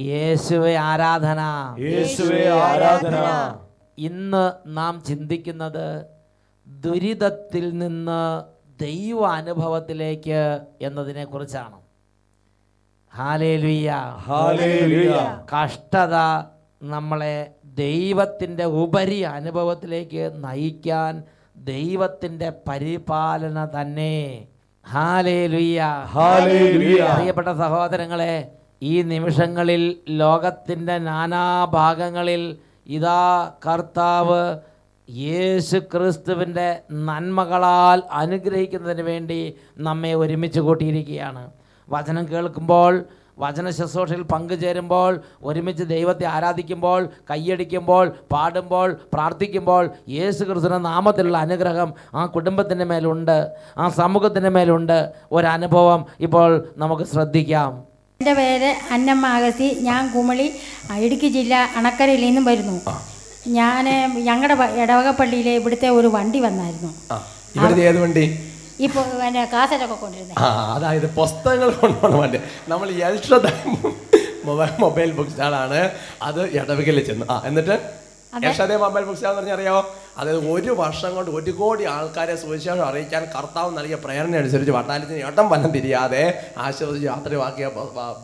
യേശുവെ ആരാധന. യേശുവേ ആരാധന. ഇന്ന് നാം ചിന്തിക്കുന്നത് ദുരിതത്തിൽ നിന്ന് ദൈവ അനുഭവത്തിലേക്ക് എന്നതിനെ കുറിച്ചാണ് കഷ്ടത നമ്മളെ ദൈവത്തിന്റെ ഉപരി അനുഭവത്തിലേക്ക് നയിക്കാൻ ദൈവത്തിന്റെ പരിപാലന തന്നെ. ഹാലേ ലുയ്യ പ്രിയപ്പെട്ട സഹോദരങ്ങളെ ഈ നിമിഷങ്ങളിൽ ലോകത്തിന്റെ നാനാഭാഗങ്ങളിൽ ഇതാ കർത്താവ് യേശു ക്രിസ്തുവിന്റെ നന്മകളാൽ അനുഗ്രഹിക്കുന്നതിന് വേണ്ടി നമ്മെ ഒരുമിച്ച് കൂട്ടിയിരിക്കുകയാണ്. വചനം കേൾക്കുമ്പോൾ വചന ശുശ്രൂഷയിൽ പങ്കുചേരുമ്പോൾ ഒരുമിച്ച് ദൈവത്തെ ആരാധിക്കുമ്പോൾ കൈയടിക്കുമ്പോൾ പാടുമ്പോൾ പ്രാർത്ഥിക്കുമ്പോൾ യേശു ക്രിസ്തുവിന്റെ നാമത്തിലുള്ള അനുഗ്രഹം ആ കുടുംബത്തിന്റെ മേലുണ്ട് ആ സമൂഹത്തിന്റെ മേലുണ്ട്. ഒരനുഭവം ഇപ്പോൾ നമുക്ക് ശ്രദ്ധിക്കാം. എന്റെ പേര് അന്നമ്മ അഗസി ഞാൻ കുമളി ഇടുക്കി ജില്ല അണക്കരയിൽ നിന്നും വരുന്നു. ഞാൻ ഞങ്ങളുടെ ഇടവകപ്പള്ളിയിലെ ഇവിടുത്തെ ഒരു വണ്ടി വന്നായിരുന്നു. ഇവിടുത്തെ ഏത് വണ്ടി? ഇപ്പോൾ പിന്നെ കാസറ്റൊക്കെ കൊണ്ടിരുന്നത് അതായത് പുസ്തകങ്ങൾ കൊണ്ടുപോകണ വണ്ടി. നമ്മൾ മൊബൈൽ മൊബൈൽ ബുക്ക് സ്റ്റാളാണ്. അത് ഇടവകയിൽ ചെന്നു ആ എന്നിട്ട്? എൽഷദ മൊബൈൽ സ്റ്റാൾ എന്ന് പറഞ്ഞാൽ അറിയാമോ അതായത് ഒരു വർഷം കൊണ്ട് ഒരു കോടി ആൾക്കാരെ സുവിശേഷം അറിയിക്കാൻ കർത്താവ് നൽകിയ പ്രേരണ അനുസരിച്ച് വട്ടാലത്തിന് ഏട്ടം വല്ലം തിരിയാതെ ആശ്വസിച്ച് യാത്രയാക്കിയ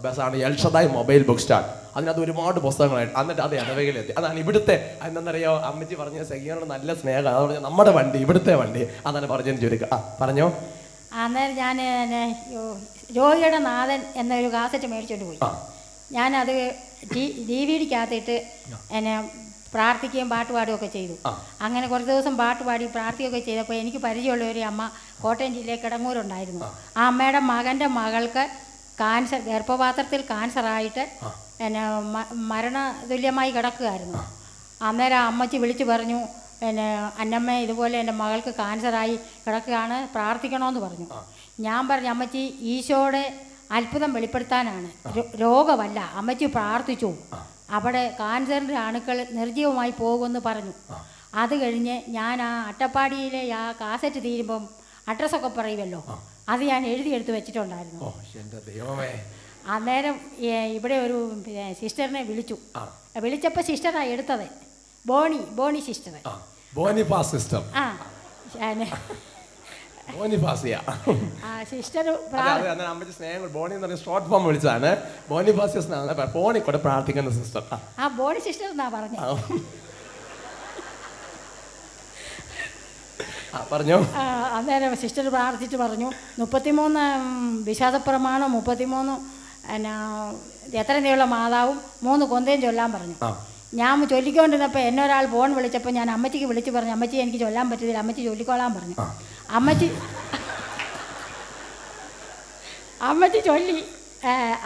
ബസ്സാണ് എൽഷദായ് മൊബൈൽ ബുക്ക് സ്റ്റാൾ. അതിനകത്ത് ഒരുപാട് പുസ്തകങ്ങളായിട്ട് എന്നിട്ട് അത് ഇടവകയിലെത്തി അതാണ് ഇവിടുത്തെ എന്താണെന്നറിയോ അമ്മച്ചി പറഞ്ഞ സെഗിയോട് നല്ല സ്നേഹം അത് പറഞ്ഞ നമ്മുടെ വണ്ടി ഇവിടുത്തെ വണ്ടി. അതാണ് പറഞ്ഞു ചുരുക്കം ആ പറഞ്ഞോ? അന്നേരം ഞാൻ രോഗിയുടെ നാഥൻ എന്നൊരു കാസറ്റ് മേടിച്ചോണ്ട് പോയി. ഞാൻ ഞാനത് ഡി വി ഡിക്കകത്തിട്ട് എന്നെ പ്രാർത്ഥിക്കുകയും പാട്ട് പാടുകയൊക്കെ ചെയ്തു. അങ്ങനെ കുറച്ച് ദിവസം പാട്ട് പാടി പ്രാർത്ഥിക്കുകയൊക്കെ ചെയ്തപ്പോൾ എനിക്ക് പരിചയമുള്ള ഒരു അമ്മ കോട്ടയം ജില്ലയിൽ കിടങ്ങൂരുണ്ടായിരുന്നു. ആ. അമ്മയുടെ മകന്റെ മകൾക്ക് കാൻസർ ഗർഭപാത്രത്തിൽ കാൻസറായിട്ട് പിന്നെ മരണ തുല്യമായി കിടക്കുകയായിരുന്നു. അന്നേരം ആ അമ്മച്ചി വിളിച്ചു പറഞ്ഞു പിന്നെ അന്നമ്മ ഇതുപോലെ എന്റെ മകൾക്ക് കാൻസറായി കിടക്കുകയാണ് പ്രാർത്ഥിക്കണമെന്ന് പറഞ്ഞു. ഞാൻ പറഞ്ഞു അമ്മച്ചി ഈശോയുടെ അത്ഭുതം വെളിപ്പെടുത്താനാണ്. രോഗമല്ല അമ്മച്ചി പ്രാർത്ഥിച്ചു. അവിടെ കാൻസറിന്റെ അണുക്കൾ നിർജീവമായി പോകുമെന്ന് പറഞ്ഞു. അത് കഴിഞ്ഞ് ഞാൻ ആ അട്ടപ്പാടിയിലെ ആ കാസറ്റ് തീരുമ്പം അഡ്രസ്സൊക്കെ പറയുമല്ലോ. അത് ഞാൻ എഴുതിയെടുത്ത് വെച്ചിട്ടുണ്ടായിരുന്നു. അന്നേരം ഇവിടെ ഒരു സിസ്റ്ററിനെ വിളിച്ചു. വിളിച്ചപ്പോൾ സിസ്റ്ററാണ് എടുത്തത്. Boni Boni sister Boni sister ആ. ഞാൻ ബോനിഫാസിയ ആ സിസ്റ്റർ അമ്മച്ചി സ്നേഹം ബോണി എന്ന് പറഞ്ഞ ഷോർട്ട് ഫോം വിളിച്ചതാണ്. ബോനിഫാസിയസ് എന്നാണ് ഫോണിൽ കൂടെ പ്രാർത്ഥിക്കുന്ന സിസ്റ്റർ ആ. ബോണി സിസ്റ്റർ എന്നാ പറഞ്ഞു? ആ. പറഞ്ഞു. അന്നേരം സിസ്റ്റർ പ്രാർത്ഥിച്ച് പറഞ്ഞു. മുപ്പത്തിമൂന്ന് പ്രമാണം മുപ്പത്തിമൂന്ന് എന്നാ എത്ര നീള മാതാവും മൂന്ന് കൊന്തയും ചൊല്ലാൻ പറഞ്ഞു. ഞാൻ ചൊല്ലിക്കൊണ്ടിരുന്നപ്പോൾ എന്നെ ഒരാൾ ഫോൺ വിളിച്ചപ്പോൾ ഞാൻ അമ്മച്ചിക്ക് വിളിച്ചു പറഞ്ഞു അമ്മച്ചി എനിക്ക് ചൊല്ലാൻ പറ്റത്തില്ല അമ്മച്ചി ചൊല്ലിക്കോളാൻ പറഞ്ഞു. അമ്മച്ചി അമ്മച്ചി ചൊല്ലി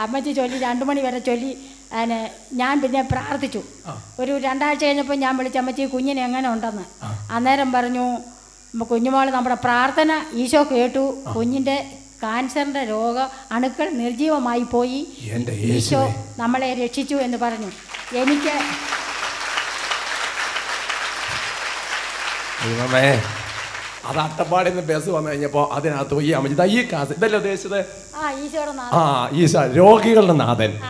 അമ്മച്ചി ചൊല്ലി രണ്ടു മണി വരെ ചൊല്ലി അതിന് ഞാൻ പിന്നെ പ്രാർത്ഥിച്ചു. ഒരു രണ്ടാഴ്ച കഴിഞ്ഞപ്പോൾ ഞാൻ വിളിച്ച അമ്മച്ചി കുഞ്ഞിന് എങ്ങനെ ഉണ്ടെന്ന്? അന്നേരം പറഞ്ഞു "ഉമ്മ കുഞ്ഞുമോൾ നമ്മുടെ പ്രാർത്ഥന ഈശോ കേട്ടു കുഞ്ഞിന്റെ കാൻസറിന്റെ രോഗ അണുക്കൾ നിർജീവമായി പോയി. ഈശോ നമ്മളെ രക്ഷിച്ചു എന്ന് പറഞ്ഞു. എനിക്ക് ദൈവമേ അത് അട്ടപ്പാടിയിൽ നിന്ന് ബസ് വന്നു കഴിഞ്ഞപ്പോ അതിനകത്ത് അമ്മച്ചി ദാ ഈ കാസ് ഇതല്ലേ ഉദ്ദേശിച്ചത്? ആ ഈശോയുടെ ആ ഈ രോഗികളുടെ നാഥൻ.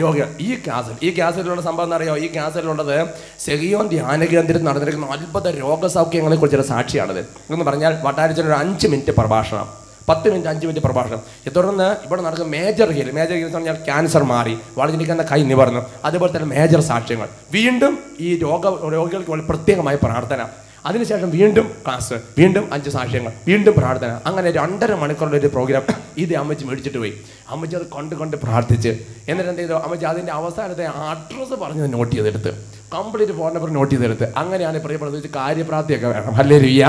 രോഗികൾ. ഈ ക്യാസൽ ഈ ക്യാസലിലുള്ള സംഭവം എന്നറിയോ ഈ ക്യാസലിലുള്ളത് സെഹിയോൻ ധ്യാന കേന്ദ്രത്തിൽ നടന്നിരിക്കുന്ന അത്ഭുത രോഗസൗഖ്യങ്ങളെ കുറിച്ചുള്ള സാക്ഷിയാണിത്. എന്ന് പറഞ്ഞാൽ വട്ടാരിച്ചൊരു അഞ്ച് മിനിറ്റ് പ്രഭാഷണം. പത്ത് മിനിറ്റ് അഞ്ച് മിനിറ്റ് പ്രഭാഷണം. തുടർന്ന് ഇവിടെ നടക്കുന്ന മേജർ ഹീൽ മേജർ ഹീൽ എന്ന് പറഞ്ഞാൽ ക്യാൻസർ മാറി. വളഞ്ഞിരിക്കുന്ന കൈ നിവർന്നു. അതുപോലെ തന്നെ മേജർ സാക്ഷ്യങ്ങൾ. വീണ്ടും ഈ രോഗ രോഗികൾക്ക് പ്രത്യേകമായ പ്രാർത്ഥന. അതിനുശേഷം വീണ്ടും ക്ലാസ് വീണ്ടും അഞ്ച് സാക്ഷ്യങ്ങൾ വീണ്ടും പ്രാർത്ഥന. അങ്ങനെ രണ്ടര മണിക്കൂറിന്റെ ഒരു പ്രോഗ്രാം ഇത് അമ്മച്ചി മേടിച്ചിട്ട് പോയി. അമ്മച്ചി അത് കൊണ്ട് കൊണ്ട് പ്രാർത്ഥിച്ച്. എന്നിട്ട് എന്ത് ചെയ്തു? അമ്മച്ചി അതിന്റെ അവസാനത്തെ അഡ്രസ്സ് പറഞ്ഞ് നോട്ട് ചെയ്തെടുത്ത്. കംപ്ലീറ്റ് ഫോൺ നമ്പർ നോട്ട് ചെയ്തെടുത്ത്. അങ്ങനെയാണ് പ്രിയപ്പെടുന്നത് കാര്യപ്രാപ്തിയൊക്കെ വേണം. അല്ലേ രുയ്യ.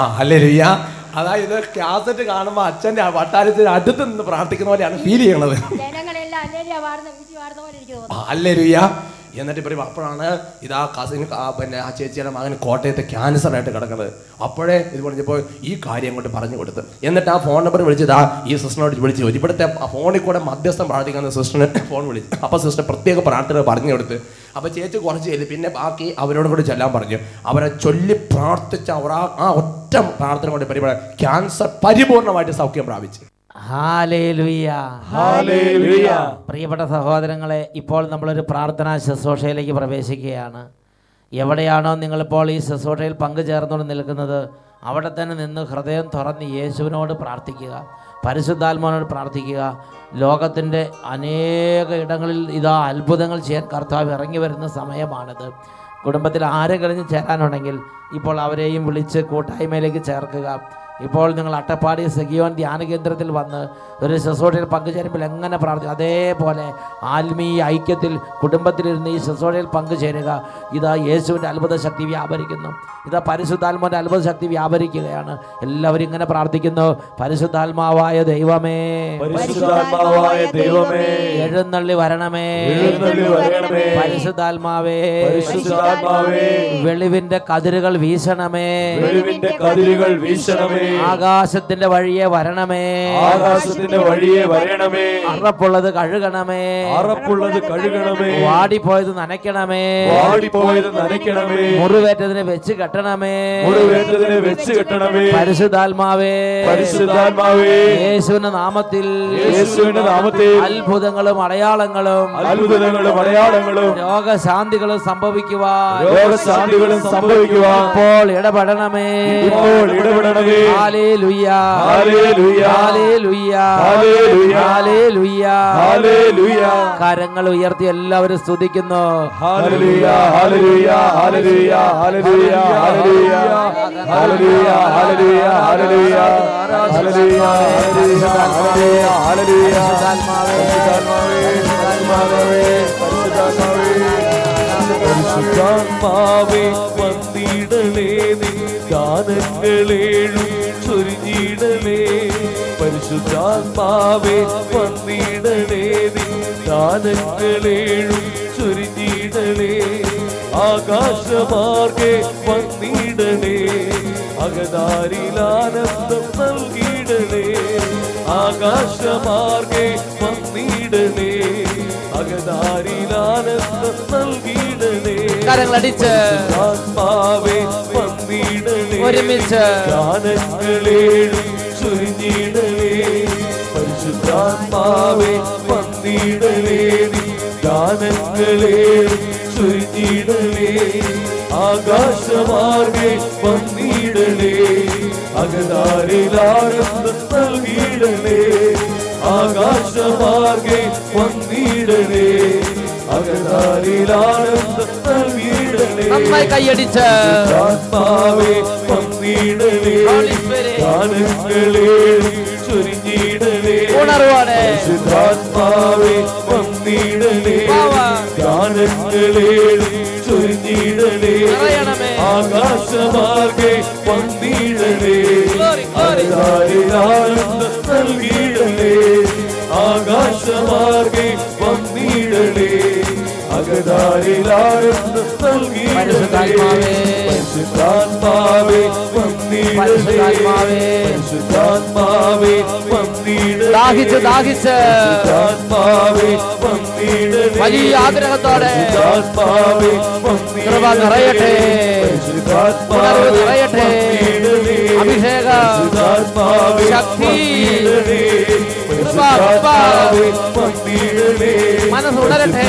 ആ അല്ലേ രുയ്യ. അതായത് ക്യാസറ്റ് കാണുമ്പോൾ അച്ഛന്റെ വട്ടാരത്തിന് അടുത്ത് നിന്ന് പ്രാർത്ഥിക്കുന്ന പോലെയാണ് ഫീൽ ചെയ്യണത്. അല്ലേ രുയ്യ. എന്നിട്ട് ഇവർ അപ്പോഴാണ് ഇതാ കസിൻ പിന്നെ ആ ചേച്ചിയുടെ മകൻ കോട്ടയത്തെ ക്യാൻസർ ആയിട്ട് കിടക്കുന്നത്. അപ്പോഴേ ഇത് പറഞ്ഞപ്പോൾ ഈ കാര്യം കൊണ്ട് പറഞ്ഞു കൊടുത്ത്. എന്നിട്ട് ആ ഫോൺ നമ്പർ വിളിച്ചതാ ഈ സിസ്റ്ററിനോട് വിളിച്ച് ചോദിച്ചു. ഇവിടുത്തെ ഫോണിൽ കൂടെ മധ്യസ്ഥം പ്രാർത്ഥിക്കുന്ന സിസ്റ്ററിന് ഫോൺ വിളിച്ചു. അപ്പോൾ സിസ്റ്റർ പ്രത്യേക പ്രാർത്ഥന പറഞ്ഞു കൊടുത്ത്. അപ്പോൾ ചേച്ചി കുറച്ച് ചെയ്ത് പിന്നെ ബാക്കി അവരോട് കൂടി ചെല്ലാൻ പറഞ്ഞു. അവരെ ചൊല്ലി പ്രാർത്ഥിച്ച അവർ ആ ഒറ്റ പ്രാർത്ഥന കൊണ്ട് പരിപാടി ക്യാൻസർ പരിപൂർണമായിട്ട് സൗഖ്യം പ്രാപിച്ചു. പ്രിയപ്പെട്ട സഹോദരങ്ങളെ ഇപ്പോൾ നമ്മളൊരു പ്രാർത്ഥനാ ശുശ്രൂഷയിലേക്ക് പ്രവേശിക്കുകയാണ്. എവിടെയാണോ നിങ്ങളിപ്പോൾ ഈ ശുശ്രൂഷയിൽ പങ്കുചേർന്നുകൊണ്ട് നിൽക്കുന്നത് അവിടെ തന്നെ നിന്ന് ഹൃദയം തുറന്ന് യേശുവിനോട് പ്രാർത്ഥിക്കുക പരിശുദ്ധാത്മാവിനോട് പ്രാർത്ഥിക്കുക. ലോകത്തിന്റെ അനേക ഇടങ്ങളിൽ ഇതാ അത്ഭുതങ്ങൾ ചെയ്യാൻ കർത്താവ് ഇറങ്ങി വരുന്ന സമയമാണിത്. കുടുംബത്തിൽ ആരെങ്കിലും ചേരാനുണ്ടെങ്കിൽ ഇപ്പോൾ അവരെയും വിളിച്ച് കൂട്ടായ്മയിലേക്ക് ചേർക്കുക. ഇപ്പോൾ നിങ്ങൾ അട്ടപ്പാടി സഖിയോൻ ധ്യാന കേന്ദ്രത്തിൽ വന്ന് ഒരു ശുശ്രൂഷയിൽ പങ്കുചേരുമ്പോൾ എങ്ങനെ പ്രാർത്ഥിക്കും അതേപോലെ ആത്മീയ ഐക്യത്തിൽ കുടുംബത്തിലിരുന്ന് ഈ ശുശ്രൂഷയിൽ പങ്കുചേരുക. ഇതാ യേശുവിന്റെ അത്ഭുത ശക്തി വ്യാപരിക്കുന്നു. ഇതാ പരിശുദ്ധാത്മാവിന്റെ അത്ഭുത ശക്തി വ്യാപരിക്കുകയാണ്. എല്ലാവരും ഇങ്ങനെ പ്രാർത്ഥിക്കുന്നു. പരിശുദ്ധാത്മാവായ ദൈവമേ. പരിശുദ്ധാത്മാവായ ദൈവമേ. എഴുന്നള്ളി വരണമേ. എഴുന്നള്ളി വരണമേ. പരിശുദ്ധാത്മാവേ. പരിശുദ്ധാത്മാവേ. വെളിവിന്റെ കതിരുകൾ വീശണമേ. വെളിവിന്റെ കതിരുകൾ വീശണമേ. ആകാശത്തിന്റെ വഴിയെ വരണമേ. ആകാശത്തിന്റെ വഴിയെ വരണമേ. അറപ്പുള്ളത് കഴുകണമേ. അറപ്പുള്ളത് കഴുകണമേ. വാടിപ്പോയത് നനയ്ക്കണമേ. വാടിപ്പോയത് നനയ്ക്കണമേ. മുറിവേറ്റതിനെ വെച്ച് കെട്ടണമേ. മുറിവേറ്റതിനെ വെച്ച് കെട്ടണമേ. പരിശുദ്ധാത്മാവേ. പരിശുദ്ധാത്മാവേ. യേശുവിന്റെ നാമത്തിൽ. യേശുവിന്റെ നാമത്തിൽ. അത്ഭുതങ്ങളും അടയാളങ്ങളും. അത്ഭുതങ്ങളും അടയാളങ്ങളും. രോഗശാന്തികളും സംഭവിക്കുവാൻ. രോഗശാന്തികളും സംഭവിക്കുവാൻ. ഇപ്പോൾ ഇടപെടണമേ. ഇപ്പോൾ ഇടപെടണമേ. കരങ്ങൾ ഉയർത്തി എല്ലാവരും സ്തുതിക്കുന്നു. പരിശുദ്ധാത്മാവേ. നിൻ ഗാനങ്ങളേഴും ചൊരിഞ്ഞിടണേ പരിശുദ്ധാത്മാവേ വന്നിടണേ ദാനങ്ങളേഴും ചൊരിഞ്ഞിടണേ ആകാശമാർഗെ വന്നിടണേ അകതാരിലാനന്ദം നൽകിയിടണേ ആകാശമാർഗെ വന്നിടണേ അകതാരിലാനന്ദം നൽകിയിടണേ കരങ്ങളടിച്ച്. ആത്മാവേ ഒരുമിച്ച്. ഗാനങ്ങളേഴും ചുരിഞ്ഞിടലേ പരിശുദ്ധാത്മാവേ വന്നിടലേ ഗാനങ്ങളേഴും ചുരിഞ്ഞിടലേ ആകാശമാർഗേ വന്നിടലേ അകതാരിലാനന്ദം നൽകിയിടലേ ആകാശമാർഗേ വന്നിടലേ അകതാരിലാനന്ദം നൽകി நம்மை கையடிச்ச ஆத்மாவே பங்கீடலே காலங்களே சுருங்கிடலே உணர்வானே. ஆத்மாவே ஆகாசமாக பங்கீடலே நல்கி പരിശുദ്ധാത്മാവേ പരിശുദ്ധാത്മാവേ പരിശുദ്ധാത്മാവേ പരിശുദ്ധാത്മാവേ ദാഹിച്ച് ദാഹിച്ച് വലിയ ആഗ്രഹത്തോടെ കൃപ നിറയട്ടെ നിറയട്ടെ അഭിഷേക ശക്തി മനസ്സുണരട്ടെ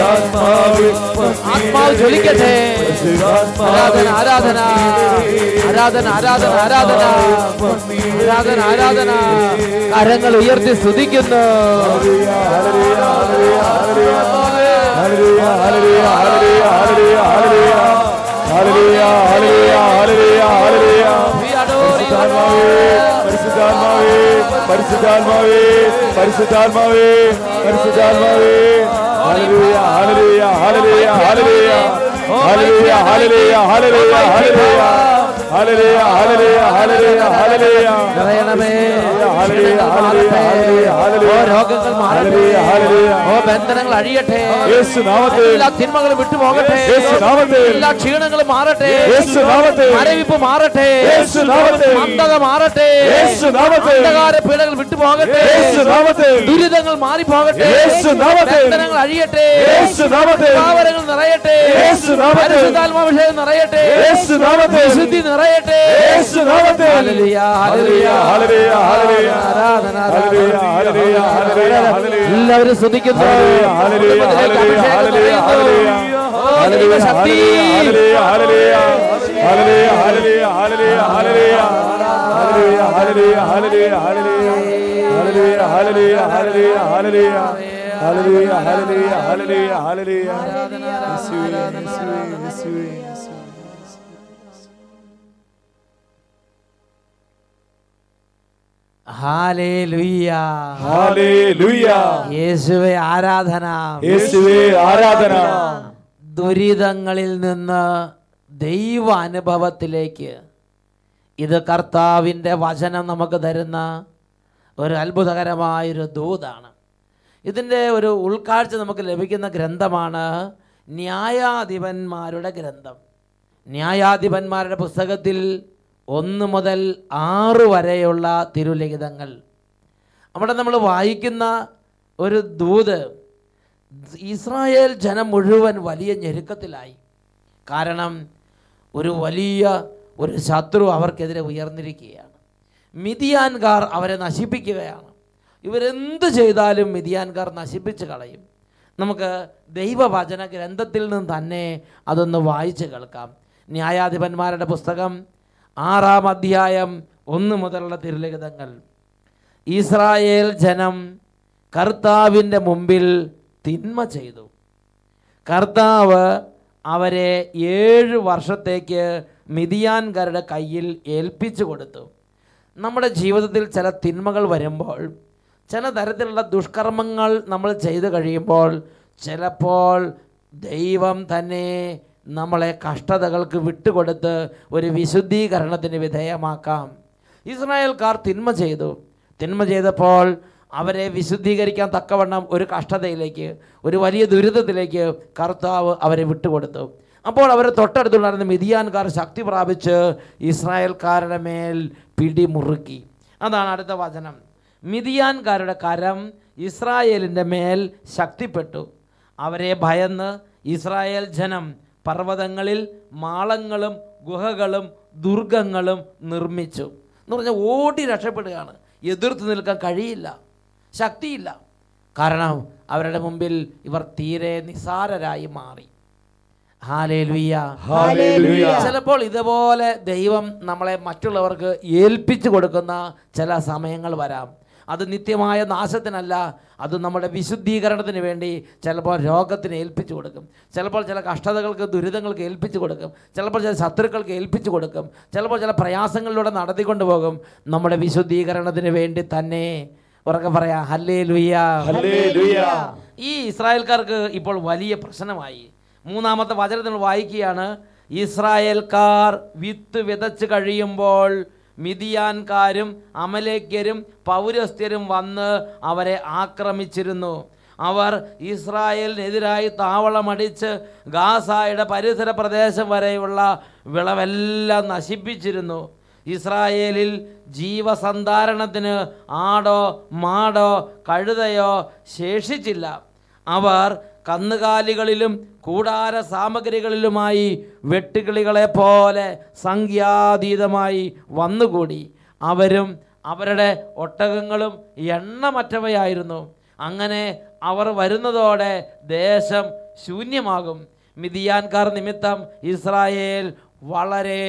ആത്മാവ് ജ്വലിക്കട്ടെ. ആരാധന ആരാധന. ആരാധന ആരാധന ആരാധന. ആരാധന ആരാധന. കരങ്ങൾ ഉയർത്തി സ്തുതിക്കുന്നു. ഹലരിയ ഹലരിയ ഹലരിയ ഹലരിയ ഹലരിയ പരിശുദ്ധാത്മാവേ പരിശുദ്ധാത്മാവേ പരിശുദ്ധാത്മാവേ. Hallelujah hallelujah hallelujah hallelujah. Hallelujah hallelujah hallelujah hallelujah. Hallelujah hallelujah hallelujah hallelujah. ഓ രോഗങ്ങൾ മാറട്ടെ ഓ ബന്ധനങ്ങൾ അഴിയട്ടെ എല്ലാ തിന്മകളും വിട്ടുപോകട്ടെ എല്ലാ ക്ഷീണങ്ങളും മാറട്ടെ മരവിപ്പ് മാറട്ടെ മന്ദത മാറട്ടെ അന്ധകാര പീഡകൾ വിട്ടുപോകട്ടെ ദുരിതങ്ങൾ മാറിപ്പോകട്ടെ ബന്ധനങ്ങൾ അഴിയട്ടെ സ്ഥാപനങ്ങൾ നിറയട്ടെ പരിശുദ്ധാത്മാഭിഷേകം നിറയട്ടെ വിശുദ്ധി നിറയട്ടെ ഹല്ലേലൂയ ഹല്ലേലൂയ എല്ലാവരും ശ്രദ്ധിക്കുന്നു ശക്തി ഹലലിയ ഹലലിയ ഹലലിയ ഹലലിയ യേശുവേ, ആരാധന. യേശുവേ ആരാധന. ദുരിതങ്ങളിൽ നിന്ന് ദൈവ അനുഭവത്തിലേക്ക് ഇത് കർത്താവിന്റെ വചനം നമുക്ക് തരുന്ന ഒരു അത്ഭുതകരമായൊരു ദൂതാണ്. ഇതിന്റെ ഒരു ഉൾക്കാഴ്ച നമുക്ക് ലഭിക്കുന്ന ഗ്രന്ഥമാണ് ന്യായാധിപന്മാരുടെ ഗ്രന്ഥം. ന്യായാധിപന്മാരുടെ പുസ്തകത്തിൽ ഒന്ന് മുതൽ ആറ് വരെയുള്ള തിരുലിഖിതങ്ങൾ. അവിടെ നമ്മൾ വായിക്കുന്ന ഒരു ദൂത് ഇസ്രായേൽ ജനം മുഴുവൻ വലിയ ഞെരുക്കത്തിലായി. കാരണം ഒരു വലിയ ഒരു ശത്രു അവർക്കെതിരെ ഉയർന്നിരിക്കുകയാണ്. മിതിയാൻകാർ അവരെ നശിപ്പിക്കുകയാണ്. ഇവരെന്ത് ചെയ്താലും മിതിയാൻകാർ നശിപ്പിച്ച് കളയും. നമുക്ക് ദൈവവചന ഗ്രന്ഥത്തിൽ നിന്ന് തന്നെ അതൊന്ന് വായിച്ച് കേൾക്കാം. ന്യായാധിപന്മാരുടെ പുസ്തകം ആറാം അധ്യായം ഒന്ന് മുതലുള്ള തിരുലിഖിതങ്ങൾ. ഇസ്രായേൽ ജനം കർത്താവിന്റെ മുമ്പിൽ തിന്മ ചെയ്തു. കർത്താവ് അവരെ ഏഴ് വർഷത്തേക്ക് മിതിയാൻകാരുടെ കയ്യിൽ ഏൽപ്പിച്ചു കൊടുത്തു. നമ്മുടെ ജീവിതത്തിൽ ചില തിന്മകൾ വരുമ്പോൾ ചില തരത്തിലുള്ള ദുഷ്കർമ്മങ്ങൾ നമ്മൾ ചെയ്തു കഴിയുമ്പോൾ ചിലപ്പോൾ ദൈവം തന്നെ നമ്മളെ കഷ്ടതകൾക്ക് വിട്ടുകൊടുത്ത് ഒരു വിശുദ്ധീകരണത്തിന് വിധേയമാക്കാം. ഇസ്രായേൽക്കാർ തിന്മ ചെയ്തു. തിന്മ ചെയ്തപ്പോൾ അവരെ വിശുദ്ധീകരിക്കാൻ തക്കവണ്ണം ഒരു കഷ്ടതയിലേക്ക് ഒരു വലിയ ദുരിതത്തിലേക്ക് കർത്താവ് അവരെ വിട്ടുകൊടുത്തു. അപ്പോൾ അവർ തൊട്ടടുത്തുണ്ടായിരുന്ന മിതിയാൻകാർ ശക്തി പ്രാപിച്ച് ഇസ്രായേൽക്കാരുടെ മേൽ പിടിമുറുക്കി. അതാണ് അടുത്ത വചനം. മിതിയാൻകാരുടെ കരം ഇസ്രായേലിന്റെ മേൽ ശക്തിപ്പെട്ടു. അവരെ ഭയന്ന് ഇസ്രായേൽ ജനം പർവതങ്ങളിൽ മാളങ്ങളും ഗുഹകളും ദുർഗങ്ങളും നിർമ്മിച്ചു. എന്ന് പറഞ്ഞാൽ ഓടി രക്ഷപ്പെടുകയാണ്. എതിർത്ത് നിൽക്കാൻ കഴിയില്ല. ശക്തിയില്ല. കാരണം അവരുടെ മുമ്പിൽ ഇവർ തീരെ നിസാരരായി മാറി. ചിലപ്പോൾ ഇതുപോലെ ദൈവം നമ്മളെ മറ്റുള്ളവർക്ക് ഏൽപ്പിച്ചു കൊടുക്കുന്ന ചില സമയങ്ങൾ വരാം. അത് നിത്യമായ നാശത്തിനല്ല അത് നമ്മുടെ വിശുദ്ധീകരണത്തിന് വേണ്ടി ചിലപ്പോൾ രോഗത്തിന് ഏൽപ്പിച്ചു കൊടുക്കും. ചിലപ്പോൾ ചില കഷ്ടതകൾക്ക് ദുരിതങ്ങൾക്ക് ഏൽപ്പിച്ചു കൊടുക്കും. ചിലപ്പോൾ ചില ശത്രുക്കൾക്ക് ഏൽപ്പിച്ചു കൊടുക്കും. ചിലപ്പോൾ ചില പ്രയാസങ്ങളിലൂടെ നടത്തിക്കൊണ്ട് പോകും. നമ്മുടെ വിശുദ്ധീകരണത്തിന് വേണ്ടി തന്നെ ഉറക്കെ പറയാം ഹല്ലേ ഹല്ലേലൂയ. ഈ ഇസ്രായേൽക്കാർക്ക് ഇപ്പോൾ വലിയ പ്രശ്നമായി. മൂന്നാമത്തെ വചനത്തിൽ വായിക്കുകയാണ് ഇസ്രായേൽക്കാർ വിത്ത് വിതച്ച് കഴിയുമ്പോൾ മിതിയാൻകാരും അമലേക്യരും പൗരസ്ത്യരും വന്ന് അവരെ ആക്രമിച്ചിരുന്നു. അവർ ഇസ്രായേലിനെതിരായി താവളമടിച്ച് ഗാസായുടെ പരിസര പ്രദേശം വരെയുള്ള വിളവെല്ലാം നശിപ്പിച്ചിരുന്നു. ഇസ്രായേലിൽ ജീവസന്ധാരണത്തിന് ആടോ മാടോ കഴുതയോ ശേഷിച്ചില്ല. അവർ കന്നുകാലികളിലും കൂടാര സാമഗ്രികളിലുമായി വെട്ടുകിളികളെ പോലെ സംഖ്യാതീതമായി വന്നുകൂടി. അവരും അവരുടെ ഒട്ടകങ്ങളും എണ്ണമറ്റവയായിരുന്നു. അങ്ങനെ അവർ വരുന്നതോടെ ദേശം ശൂന്യമാകും. മിതിയാൻകാർ നിമിത്തം ഇസ്രായേൽ വളരെ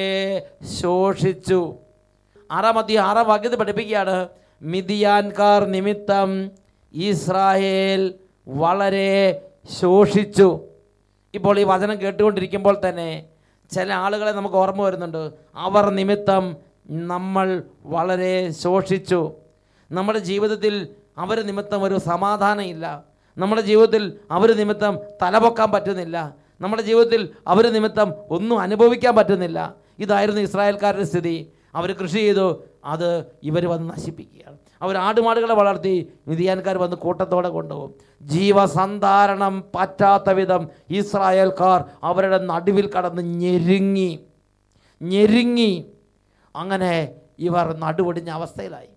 ശോഷിച്ചു. ആറാം അധ്യായം ആറാം വാക്യത്തിൽ പഠിപ്പിക്കുകയാണ് മിതിയാൻകാർ നിമിത്തം ഇസ്രായേൽ വളരെ ശോഷിച്ചു. ഇപ്പോൾ ഈ വചനം കേട്ടുകൊണ്ടിരിക്കുമ്പോൾ തന്നെ ചില ആളുകളെ നമുക്ക് ഓർമ്മ വരുന്നുണ്ട്. അവർ നിമിത്തം നമ്മൾ വളരെ ശോഷിച്ചു. നമ്മുടെ ജീവിതത്തിൽ അവർ നിമിത്തം ഒരു സമാധാനമില്ല. നമ്മുടെ ജീവിതത്തിൽ അവർ നിമിത്തം തലപൊക്കാൻ പറ്റുന്നില്ല. നമ്മുടെ ജീവിതത്തിൽ അവർ നിമിത്തം ഒന്നും അനുഭവിക്കാൻ പറ്റുന്നില്ല. ഇതായിരുന്നു ഇസ്രായേൽക്കാരുടെ സ്ഥിതി. അവർ കൃഷി ചെയ്തു അത് ഇവർ വന്ന് നശിപ്പിക്കുകയാണ്. അവർ ആടുമാടുകളെ വളർത്തി മിതിയാൻകാർ വന്ന് കൂട്ടത്തോടെ കൊണ്ടുപോകും. ജീവസന്ധാരണം പറ്റാത്ത വിധം ഇസ്രായേൽക്കാർ അവരുടെ നടുവിൽ കടന്ന് ഞെരുങ്ങി ഞെരുങ്ങി. അങ്ങനെ ഇവർ നടുവൊടിഞ്ഞ അവസ്ഥയിലായി.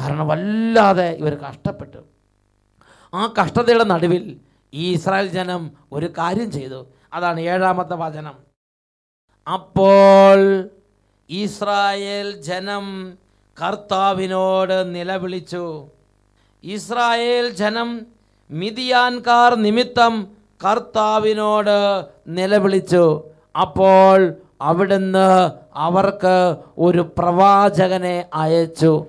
കാരണം വല്ലാതെ ഇവർ കഷ്ടപ്പെട്ടു. ആ കഷ്ടതയുടെ നടുവിൽ ഈ ഇസ്രായേൽ ജനം ഒരു കാര്യം ചെയ്തു. അതാണ് ഏഴാമത്തെ വചനം. അപ്പോൾ ഇസ്രായേൽ ജനം കർത്താവിനോട് നിലവിളിച്ചു. ഇസ്രായേൽ ജനം മിതിയാൻകാർ നിമിത്തം കർത്താവിനോട് നിലവിളിച്ചു. അപ്പോൾ അവിടുന്ന് അവർക്ക് ഒരു പ്രവാചകനെ അയച്ചു.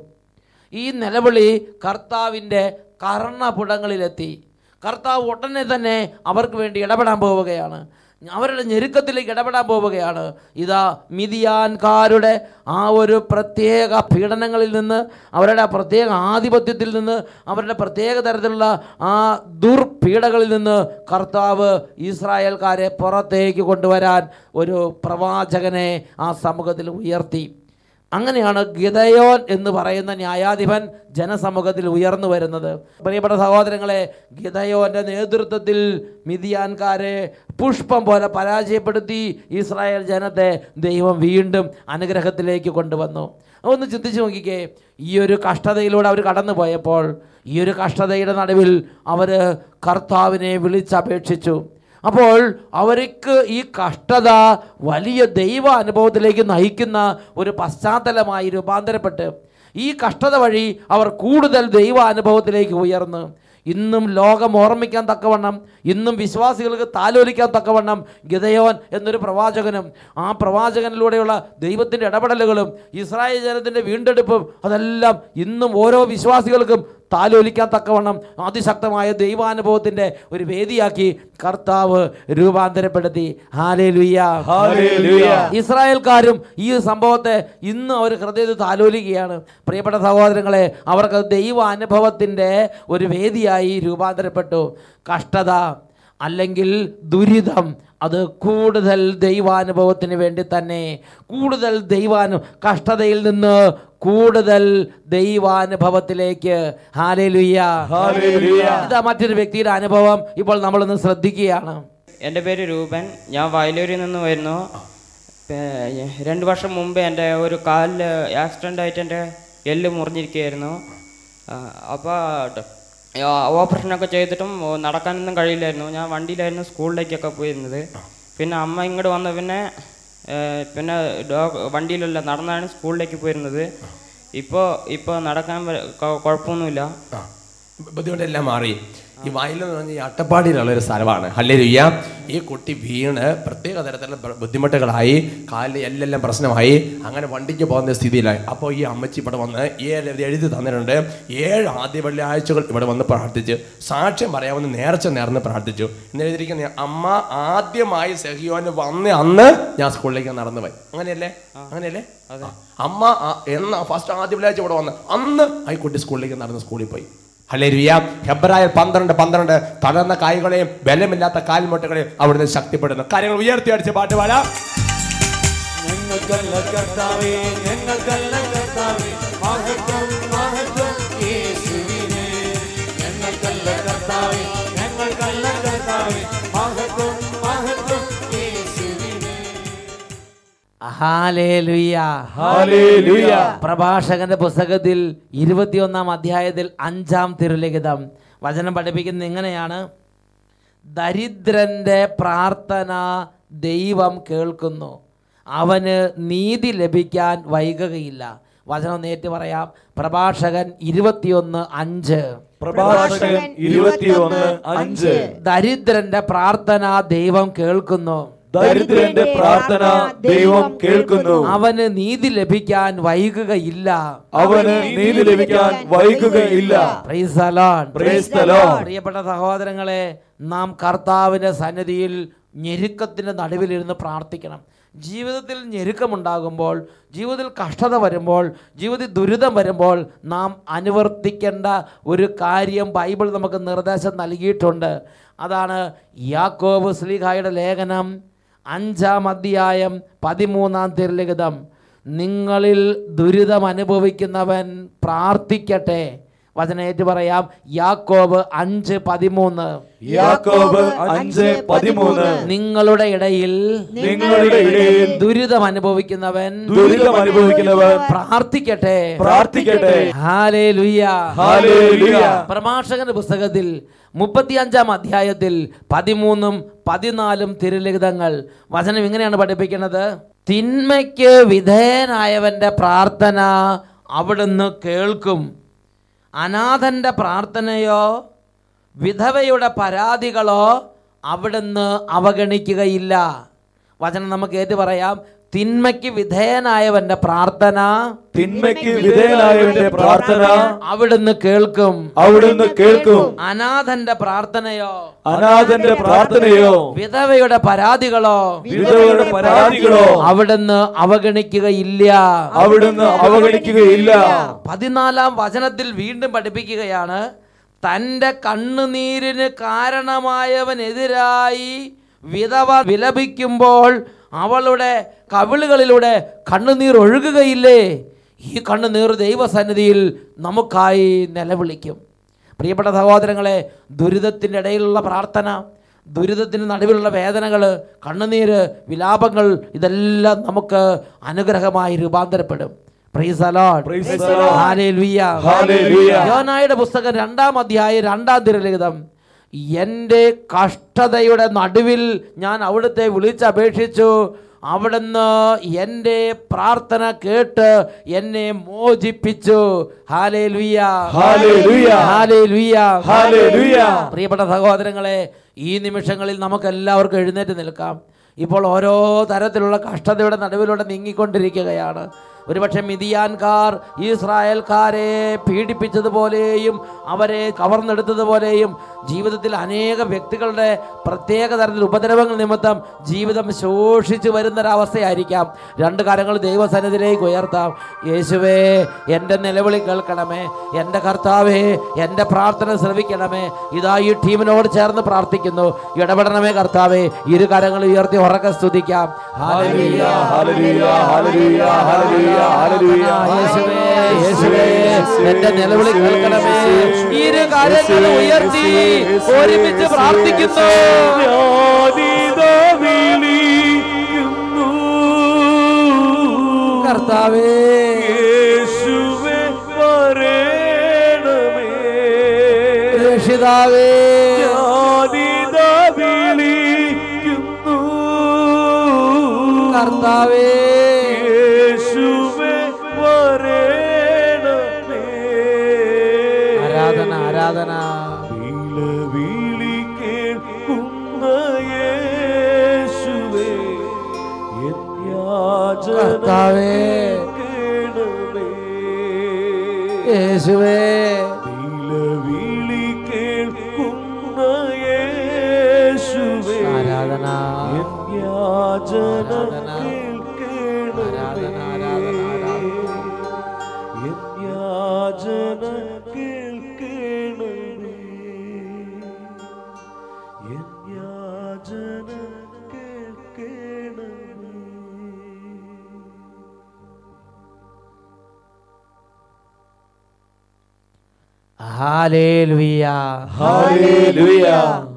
ഈ നിലവിളി കർത്താവിന്റെ കർണപുടങ്ങളിലെത്തി. കർത്താവ് ഉടനെ തന്നെ അവർക്ക് വേണ്ടി ഇടപെടാൻ പോവുകയാണ്. അവരുടെ ഞെരുക്കത്തിലേക്ക് ഇടപെടാൻ പോവുകയാണ്. ഇതാ മിതിയാൻകാരുടെ ആ ഒരു പ്രത്യേക പീഡനങ്ങളിൽ നിന്ന് അവരുടെ ആ പ്രത്യേക ആധിപത്യത്തിൽ നിന്ന് അവരുടെ പ്രത്യേക തരത്തിലുള്ള ആ ദുർപീഡകളിൽ നിന്ന് കർത്താവ് ഇസ്രായേൽക്കാരെ പുറത്തേക്ക് കൊണ്ടുവരാൻ ഒരു പ്രവാചകനെ ആ സമൂഹത്തിൽ ഉയർത്തി. അങ്ങനെയാണ് ഗിതയോൻ എന്ന് പറയുന്ന ന്യായാധിപൻ ജനസമൂഹത്തിൽ ഉയർന്നു വരുന്നത്. പ്രിയപ്പെട്ട സഹോദരങ്ങളെ ഗിതയോന്റെ നേതൃത്വത്തിൽ മിതിയാൻകാരെ പുഷ്പം പോലെ പരാജയപ്പെടുത്തി ഇസ്രായേൽ ജനത്തെ ദൈവം വീണ്ടും അനുഗ്രഹത്തിലേക്ക് കൊണ്ടുവന്നു. ഒന്ന് ചിന്തിച്ചു നോക്കിക്കേ ഈ ഒരു കഷ്ടതയിലൂടെ അവർ കടന്നു പോയപ്പോൾ ഈ ഒരു കഷ്ടതയുടെ നടുവിൽ അവർ കർത്താവിനെ വിളിച്ചപേക്ഷിച്ചു. അപ്പോൾ അവർക്ക് ഈ കഷ്ടത വലിയ ദൈവ അനുഭവത്തിലേക്ക് നയിക്കുന്ന ഒരു പശ്ചാത്തലമായി രൂപാന്തരപ്പെട്ട് ഈ കഷ്ടത വഴി അവർ കൂടുതൽ ദൈവ അനുഭവത്തിലേക്ക് ഉയർന്ന്. ഇന്നും ലോകം ഓർമ്മിക്കാൻ തക്കവണ്ണം ഇന്നും വിശ്വാസികൾക്ക് താലോലിക്കാൻ തക്കവണ്ണം ഗിതയോൻ എന്നൊരു പ്രവാചകനും ആ പ്രവാചകനിലൂടെയുള്ള ദൈവത്തിന്റെ ഇടപെടലുകളും ഇസ്രായേൽ ജനത്തിന്റെ വീണ്ടെടുപ്പും അതെല്ലാം ഇന്നും ഓരോ വിശ്വാസികൾക്കും താലോലിക്കാൻ തക്കവണ്ണം അതിശക്തമായ ദൈവാനുഭവത്തിന്റെ ഒരു വേദിയാക്കി കർത്താവ് രൂപാന്തരപ്പെടുത്തി. ഇസ്രായേൽക്കാരും ഈ സംഭവത്തെ ഇന്ന് അവർ ഹൃദയത്തിൽ താലോലിക്കുകയാണ്. പ്രിയപ്പെട്ട സഹോദരങ്ങളെ അവർക്ക് ദൈവ അനുഭവത്തിന്റെ ഒരു വേദിയായി രൂപാന്തരപ്പെട്ടു. കഷ്ടത അല്ലെങ്കിൽ ദുരിതം അത് കൂടുതൽ ദൈവാനുഭവത്തിന് വേണ്ടി തന്നെ. കൂടുതൽ ദൈവാനു കഷ്ടതയിൽ നിന്ന് കൂടുതൽ ദൈവാനുഭവത്തിലേക്ക്. ഇതാ മറ്റൊരു വ്യക്തിയുടെ അനുഭവം ഇപ്പോൾ നമ്മളൊന്ന് ശ്രദ്ധിക്കുകയാണ്. എന്റെ പേര് രൂപൻ. ഞാൻ വയലൂരിൽ നിന്ന് വരുന്നു. രണ്ട് വർഷം മുമ്പ് എന്റെ ഒരു കാലിൽ ആക്സിഡന്റ് ആയിട്ട് എന്റെ എല്ല് മുറിഞ്ഞിരിക്കുകയായിരുന്നു. അപ്പോൾ ഓപ്പറേഷനൊക്കെ ചെയ്തിട്ടും നടക്കാനൊന്നും കഴിയില്ലായിരുന്നു. ഞാൻ വണ്ടിയിലായിരുന്നു സ്കൂളിലേക്കൊക്കെ പോയിരുന്നത്. പിന്നെ അമ്മ ഇങ്ങോട്ട് വന്ന പിന്നെ പിന്നെ വണ്ടിയിലല്ല നടന്നാണ് സ്കൂളിലേക്ക് പോയിരുന്നത്. ഇപ്പോൾ ഇപ്പോൾ നടക്കാൻ കുഴപ്പമൊന്നുമില്ല ബുദ്ധിമുട്ടെല്ലാം മാറി. ഈ വയലിൽ എന്ന് പറഞ്ഞാൽ ഈ അട്ടപ്പാടിയിലുള്ള ഒരു സ്ഥലമാണ്. ഹല്ലേലൂയ്യ ഈ കുട്ടി വീണ് പ്രത്യേക തരത്തിലുള്ള ബുദ്ധിമുട്ടുകളായി കാലിൽ എല്ലാം പ്രശ്നമായി അങ്ങനെ വണ്ടിക്ക് പോകുന്ന സ്ഥിതിയിലായി. അപ്പോൾ ഈ അമ്മച്ചി ഇവിടെ വന്ന് ഏഴ് എഴുതി തന്നിട്ടുണ്ട്. ഏഴ് ആദ്യ വെള്ളിയാഴ്ചകൾ ഇവിടെ വന്ന് പ്രാർത്ഥിച്ച്. സാക്ഷ്യം പറയാമെന്ന് നേർച്ച നേർന്ന് പ്രാർത്ഥിച്ചു. എന്ന് എഴുതിയിരിക്കുന്ന അമ്മ ആദ്യമായി സെഹിയോന് വന്ന് അന്ന് ഞാൻ സ്കൂളിലേക്ക് നടന്നു പോയി. അങ്ങനെയല്ലേ? അങ്ങനെയല്ലേ. അമ്മ എന്നാ ഫസ്റ്റ് ആദ്യ വെള്ളിയാഴ്ച ഇവിടെ വന്ന് അന്ന് ആ കുട്ടി സ്കൂളിലേക്ക് നടന്ന് സ്കൂളിൽ പോയി. ഹല്ലേലൂയ ഹെബ്രായർ പന്ത്രണ്ട് പന്ത്രണ്ട്. തളർന്ന കായ്കളെയും ബലമില്ലാത്ത കാൽമുട്ടകളെയും അവിടുന്ന് ശക്തിപ്പെടുന്നു. കാര്യങ്ങൾ ഉയർത്തി അടിച്ച് പാട്ട് പാടാം. ഞങ്ങൾക്കല്ല കർത്താവേ ഞങ്ങൾക്കല്ല കർത്താവേ. പ്രഭാഷകന്റെ പുസ്തകത്തിൽ ഇരുപത്തിയൊന്നാം അധ്യായത്തിൽ അഞ്ചാം തിരുലിഖിതം. വചനം പഠിപ്പിക്കുന്നത് ഇങ്ങനെയാണ്. ദരിദ്രന്റെ പ്രാർത്ഥന ദൈവം കേൾക്കുന്നു. അവന് നീതി ലഭിക്കാൻ വൈകുകയില്ല. വചനം നേറ്റ് പറയാം. പ്രഭാഷകൻ ഇരുപത്തിയൊന്ന് അഞ്ച്. പ്രഭാഷകൻ ഇരുപത്തിയൊന്ന് അഞ്ച്. ദരിദ്രന്റെ പ്രാർത്ഥന ദൈവം കേൾക്കുന്നു. ദരിദ്രന്റെ പ്രാർത്ഥന ദൈവം കേൾക്കുന്നു. അവന് നീതി ലഭിക്കാൻ വൈകുകയില്ല. അവന് നീതി ലഭിക്കാൻ വൈകുകയില്ല. പ്രിയപ്പെട്ട സഹോദരങ്ങളെ നാം കർത്താവിന്റെ സന്നിധിയിൽ ഞെരുക്കത്തിന്റെ നടുവിലിരുന്ന് പ്രാർത്ഥിക്കണം. ജീവിതത്തിൽ ഞെരുക്കമുണ്ടാകുമ്പോൾ ജീവിതത്തിൽ കഷ്ടത വരുമ്പോൾ ജീവിതത്തിൽ ദുരിതം വരുമ്പോൾ നാം അനുവർത്തിക്കേണ്ട ഒരു കാര്യം ബൈബിൾ നമുക്ക് നിർദ്ദേശം നൽകിയിട്ടുണ്ട്. അതാണ് യാക്കോബ് സ്ലീഹായുടെ ലേഖനം. അഞ്ചാം അധ്യായം പതിമൂന്നാം തിരുലിഖിതം. നിങ്ങളിൽ ദുരിതം അനുഭവിക്കുന്നവൻ പ്രാർത്ഥിക്കട്ടെ. വചനേറ്റ് പറയാം. യാക്കോബ് അഞ്ച് പതിമൂന്ന്. യാക്കോബ് അഞ്ച് പതിമൂന്ന്. നിങ്ങളുടെ ഇടയിൽ നിങ്ങളുടെ ഇടയിൽ ദുരിതം അനുഭവിക്കുന്നവൻ ദുരിതം അനുഭവിക്കുന്നവൻ പ്രാർത്ഥിക്കട്ടെ. പ്രാർത്ഥിക്കട്ടെ. ഹാലേ ലുയ്യ പ്രഭാഷകന്റെ പുസ്തകത്തിൽ മുപ്പത്തി അഞ്ചാം അധ്യായത്തിൽ പതിമൂന്നും പതിനാലും തിരുലിഖിതങ്ങൾ. വചനം ഇങ്ങനെയാണ് പഠിപ്പിക്കുന്നത്. തിന്മയ്ക്ക് വിധേയനായവന്റെ പ്രാർത്ഥന അവിടുന്ന് കേൾക്കും. അനാഥന്റെ പ്രാർത്ഥനയോ വിധവയുടെ പരാതികളോ അവിടുന്ന് അവഗണിക്കുകയില്ല. വചനം നമുക്ക് ഏറ്റു പറയാം. തിന്മയ്ക്ക് വിധേയനായവന്റെ പ്രാർത്ഥന. തിന്മയ്ക്ക് വിധേയനായവന്റെ പ്രാർത്ഥന. അവിടുന്ന് കേൾക്കും. അവിടുന്ന് കേൾക്കും. അനാഥന്റെ പ്രാർത്ഥനയോ. അനാഥന്റെ പ്രാർത്ഥനയോ. വിധവയുടെ പരാതികളോ. വിധവയുടെ പരാതികളോ. അവിടുന്ന് അവഗണിക്കുകയില്ല. അവിടുന്ന് അവഗണിക്കുകയില്ല. പതിനാലാം വചനത്തിൽ വീണ്ടും പഠിപ്പിക്കുകയാണ്. തന്റെ കണ്ണുനീരിന് കാരണമായവനെതിരായി വിധവ വിലപിക്കുമ്പോൾ അവളുടെ കവിളുകളിലൂടെ കണ്ണുനീർ ഒഴുകുകയില്ലേ? ഈ കണ്ണുനീർ ദൈവസന്നിധിയിൽ നമുക്കായി നിലവിളിക്കും. പ്രിയപ്പെട്ട സഹോദരങ്ങളെ ദുരിതത്തിന്റെ ഇടയിലുള്ള പ്രാർത്ഥന ദുരിതത്തിന് നടുവിലുള്ള വേദനകൾ കണ്ണുനീര് വിലാപങ്ങൾ ഇതെല്ലാം നമുക്ക് അനുഗ്രഹമായി രൂപാന്തരപ്പെടും. യോനായുടെ പുസ്തകം രണ്ടാം അധ്യായം രണ്ടാം തിരലിഖിതം എന്റെ കഷ്ടതയുടെ നടുവിൽ ഞാൻ അവിടുത്തെ വിളിച്ചപേക്ഷിച്ചു അവിടുന്ന് എന്റെ പ്രാർത്ഥന കേട്ട് എന്നെ മോചിപ്പിച്ചു. പ്രിയപ്പെട്ട സഹോദരങ്ങളെ ഈ നിമിഷങ്ങളിൽ നമുക്ക് എല്ലാവർക്കും എഴുന്നേറ്റ് നിൽക്കാം. ഇപ്പോൾ ഓരോ തരത്തിലുള്ള കഷ്ടതയുടെ നടുവിലൂടെ നീങ്ങിക്കൊണ്ടിരിക്കുകയാണ്. ഒരുപക്ഷെ മിതിയാൻകാർ ഇസ്രായേൽക്കാരെ പീഡിപ്പിച്ചതുപോലെയും അവരെ കവർന്നെടുത്തതുപോലെയും ജീവിതത്തിൽ അനേക വ്യക്തികളുടെ പ്രത്യേക തരത്തിൽ ഉപദ്രവങ്ങൾ നിമിത്തം ജീവിതം ശോഷിച്ചു വരുന്നൊരവസ്ഥയായിരിക്കാം. രണ്ട് കാര്യങ്ങൾ ദൈവസന്നിധിയിലേക്ക് ഉയർത്താം. യേശുവേ എന്റെ നിലവിളി കേൾക്കണമേ. എന്റെ കർത്താവേ എന്റെ പ്രാർത്ഥന ശ്രവിക്കണമേ. ഇതാ ഈ ടീമിനോട് ചേർന്ന് പ്രാർത്ഥിക്കുന്നു. ഇടപെടണമേ കർത്താവേ. ഇരു കാര്യങ്ങൾ ഉയർത്തി ഉറക്കെ സ്തുതിക്കാം. ഹല്ലേലൂയ, ഹല്ലേലൂയ, ഹല്ലേലൂയ, ഹല്ലേലൂയ, എന്റെ നിലവിളി കേൾക്കണമേ ഇരു കരങ്ങൾ ഉയർത്തി ഒരുമിച്ച് പ്രാർത്ഥിക്കുന്നു. കർത്താവേ. രക്ഷിതാവേ. കർത്താവേ ആരാധന യേശുവേ, കർത്താവേ. ആരാധന. ആരാധന,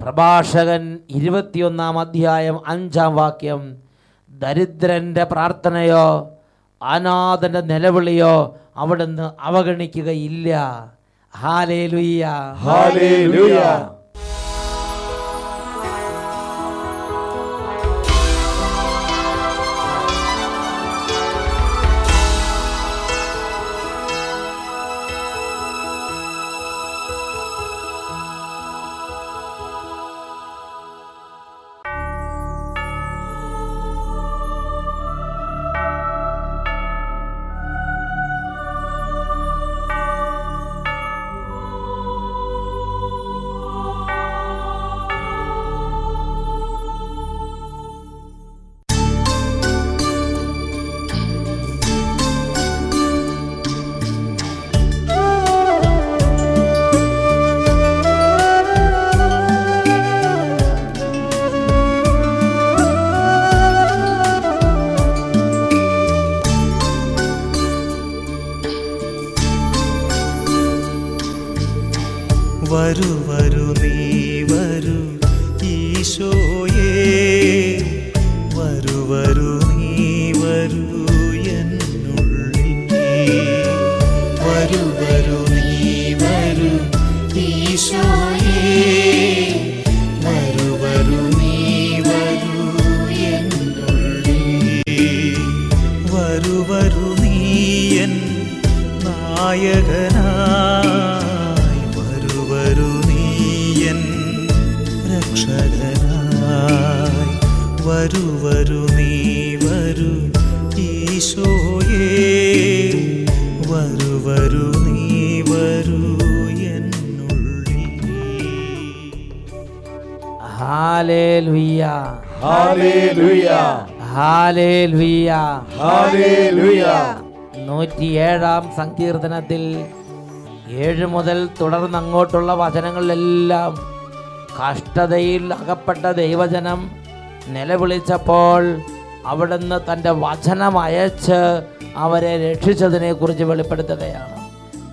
പ്രഭാഷകൻ ഇരുപത്തിയൊന്നാം അധ്യായം അഞ്ചാം വാക്യം. ദരിദ്രന്റെ പ്രാർത്ഥനയോ അനാഥന്റെ നിലവിളിയോ അവിടുന്ന് അവഗണിക്കുകയില്ല. ഹാലേലുയ്യ ഹല്ലേലൂയ. So. നൂറ്റിയേഴാം സങ്കീർത്തനത്തിൽ ഏഴ് മുതൽ തുടർന്ന് അങ്ങോട്ടുള്ള വചനങ്ങളിലെല്ലാം കഷ്ടതയിൽ അകപ്പെട്ട ദൈവജനം നിലവിളിച്ചപ്പോൾ അവിടുന്ന് തന്റെ വചനം അയച്ച് അവരെ രക്ഷിച്ചതിനെ കുറിച്ച് വെളിപ്പെടുത്തുകയാണ്.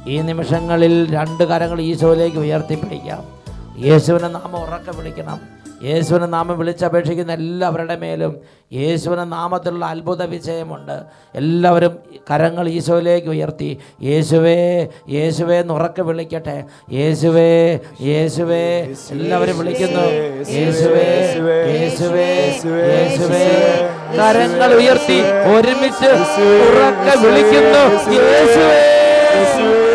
ഈ നിമിഷങ്ങളിൽ രണ്ട് കരങ്ങൾ ഈശോയിലേക്ക് ഉയർത്തിപ്പിടിക്കാം. യേശുവിനെ നാം ഉറക്കെ വിളിക്കണം. യേശുവിനെ നാമം വിളിച്ചപേക്ഷിക്കുന്ന എല്ലാവരുടെ മേലും യേശുവിനെ നാമത്തിലുള്ള അത്ഭുത വിജയമുണ്ട്. എല്ലാവരും കരങ്ങൾ ഈശോയിലേക്ക് ഉയർത്തി യേശുവേ യേശുവേ എന്ന് ഉറക്കെ വിളിക്കട്ടെ. യേശുവേ യേശുവേ എല്ലാവരും വിളിക്കുന്നു. യേശുവേ യേശുവേ യേശുവേ കരങ്ങൾ ഉയർത്തി ഒരുമിച്ച് ഉറക്കെ വിളിക്കുന്നു. യേശുവേ